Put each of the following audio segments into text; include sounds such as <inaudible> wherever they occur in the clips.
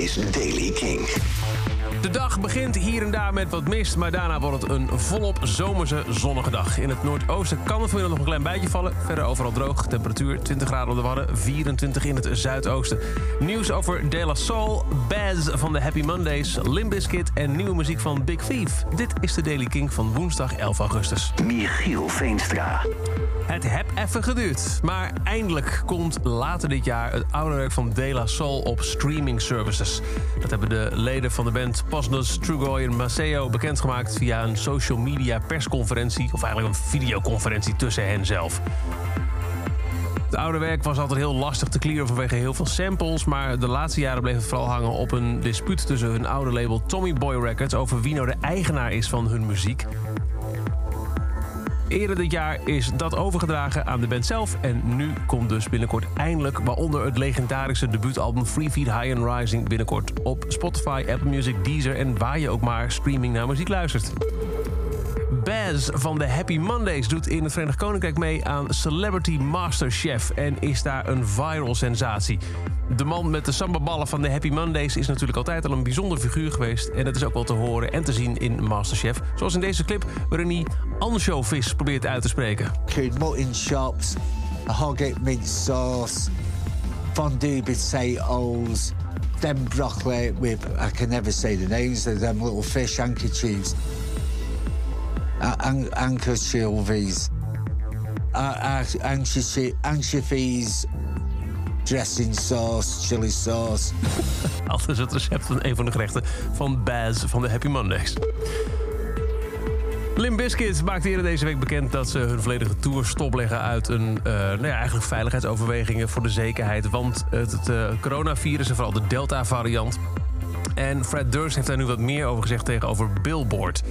is Daily King. De dag begint hier en daar met wat mist, maar daarna wordt het een volop zomerse zonnige dag. In het noordoosten kan het vanmiddag nog een klein beetje vallen. Verder overal droog. Temperatuur 20 graden op de Wadden, 24 in het zuidoosten. Nieuws over De La Soul, Baz van de Happy Mondays, Limp Bizkit en nieuwe muziek van Big Thief. Dit is de Daily King van woensdag 11 augustus. Michiel Veenstra. Het heb even geduurd, maar eindelijk komt later dit jaar het oude werk van De La Soul op streaming services. Dat hebben de leden van de band Posnos, Trugoy en Maceo bekendgemaakt via een social media persconferentie, of eigenlijk een videoconferentie tussen hen zelf. Het oude werk was altijd heel lastig te clearen vanwege heel veel samples. Maar de laatste jaren bleef het vooral hangen op een dispuut tussen hun oude label Tommy Boy Records over wie nou de eigenaar is van hun muziek. Eerder dit jaar is dat overgedragen aan de band zelf. En nu komt dus binnenkort eindelijk, waaronder het legendarische debuutalbum Free Feet High and Rising, binnenkort op Spotify, Apple Music, Deezer en waar je ook maar streaming naar muziek luistert. Baz van de Happy Mondays doet in het Verenigd Koninkrijk mee aan Celebrity Masterchef en is daar een viral sensatie. De man met de sambaballen van de Happy Mondays is natuurlijk altijd al een bijzonder figuur geweest. En dat is ook wel te horen en te zien in Masterchef. Zoals in deze clip waarin hij anchovis probeert uit te spreken. Cured mutton chops, hogget mint sauce, fondue potatoes, then broccoli with, I can never say the names of them little fish handkerchiefs. Uh, an- anchovies. Uh, uh, dressing sauce, chili sauce. <laughs> Is het recept van een van de gerechten van Baz van de Happy Mondays. Limp Bizkit maakt eerder deze week bekend dat ze hun volledige tour stopleggen uit een, eh, nou ja, eigenlijk veiligheidsoverwegingen voor de zekerheid. Want het, het eh, coronavirus en vooral de Delta-variant. En Fred Durst heeft daar nu wat meer over gezegd tegenover Billboard.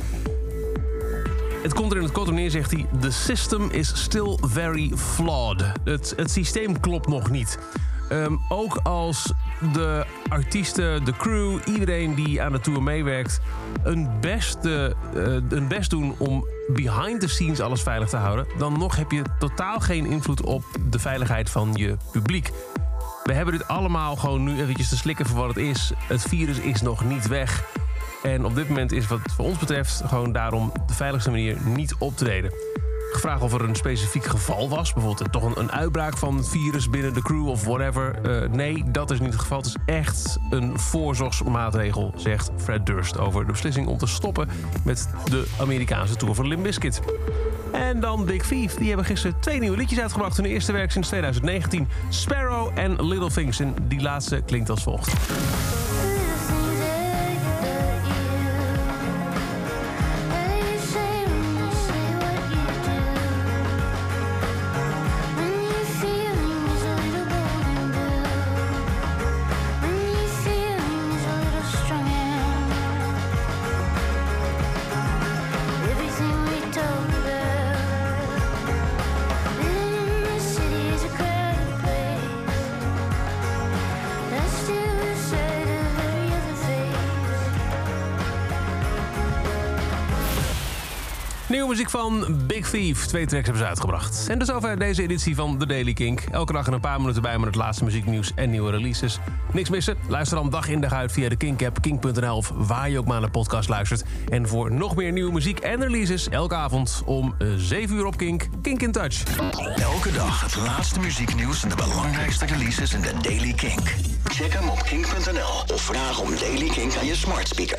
Het komt er in het kort neer, zegt hij... The system is still very flawed. Het, het systeem klopt nog niet. Ehm, ook als de artiesten, de crew, iedereen die aan de tour meewerkt... een, beste, eh, een best doen om behind the scenes alles veilig te houden... dan nog heb je totaal geen invloed op de veiligheid van je publiek. We hebben dit allemaal gewoon nu eventjes te slikken voor wat het is. Het virus is nog niet weg. En op dit moment is wat voor ons betreft gewoon daarom de veiligste manier niet optreden. Gevraagd of er een specifiek geval was, bijvoorbeeld toch een, een uitbraak van virus binnen de crew of whatever. Eh, nee, dat is niet het geval. Het is echt een voorzorgsmaatregel, zegt Fred Durst over de beslissing om te stoppen met de Amerikaanse tour van Limp Bizkit. En dan Big Thief. Die hebben gisteren twee nieuwe liedjes uitgebracht. Hun eerste werk sinds 2019. Sparrow en Little Things. En die laatste klinkt als volgt. Nieuwe muziek van Big Thief. Twee tracks hebben ze uitgebracht. En dus over deze editie van The Daily Kink. Elke dag een paar minuten bij met het laatste muzieknieuws en nieuwe releases. Niks missen? Luister dan dag in dag uit via de Kink-app, kink.nl... of waar je ook maar naar de podcast luistert. En voor nog meer nieuwe muziek en releases... elke avond om 7 uur op Kink. Kink in Touch. Elke dag het laatste muzieknieuws en de belangrijkste releases in de Daily Kink. Check hem op kink.nl of vraag om Daily Kink aan je smart speaker.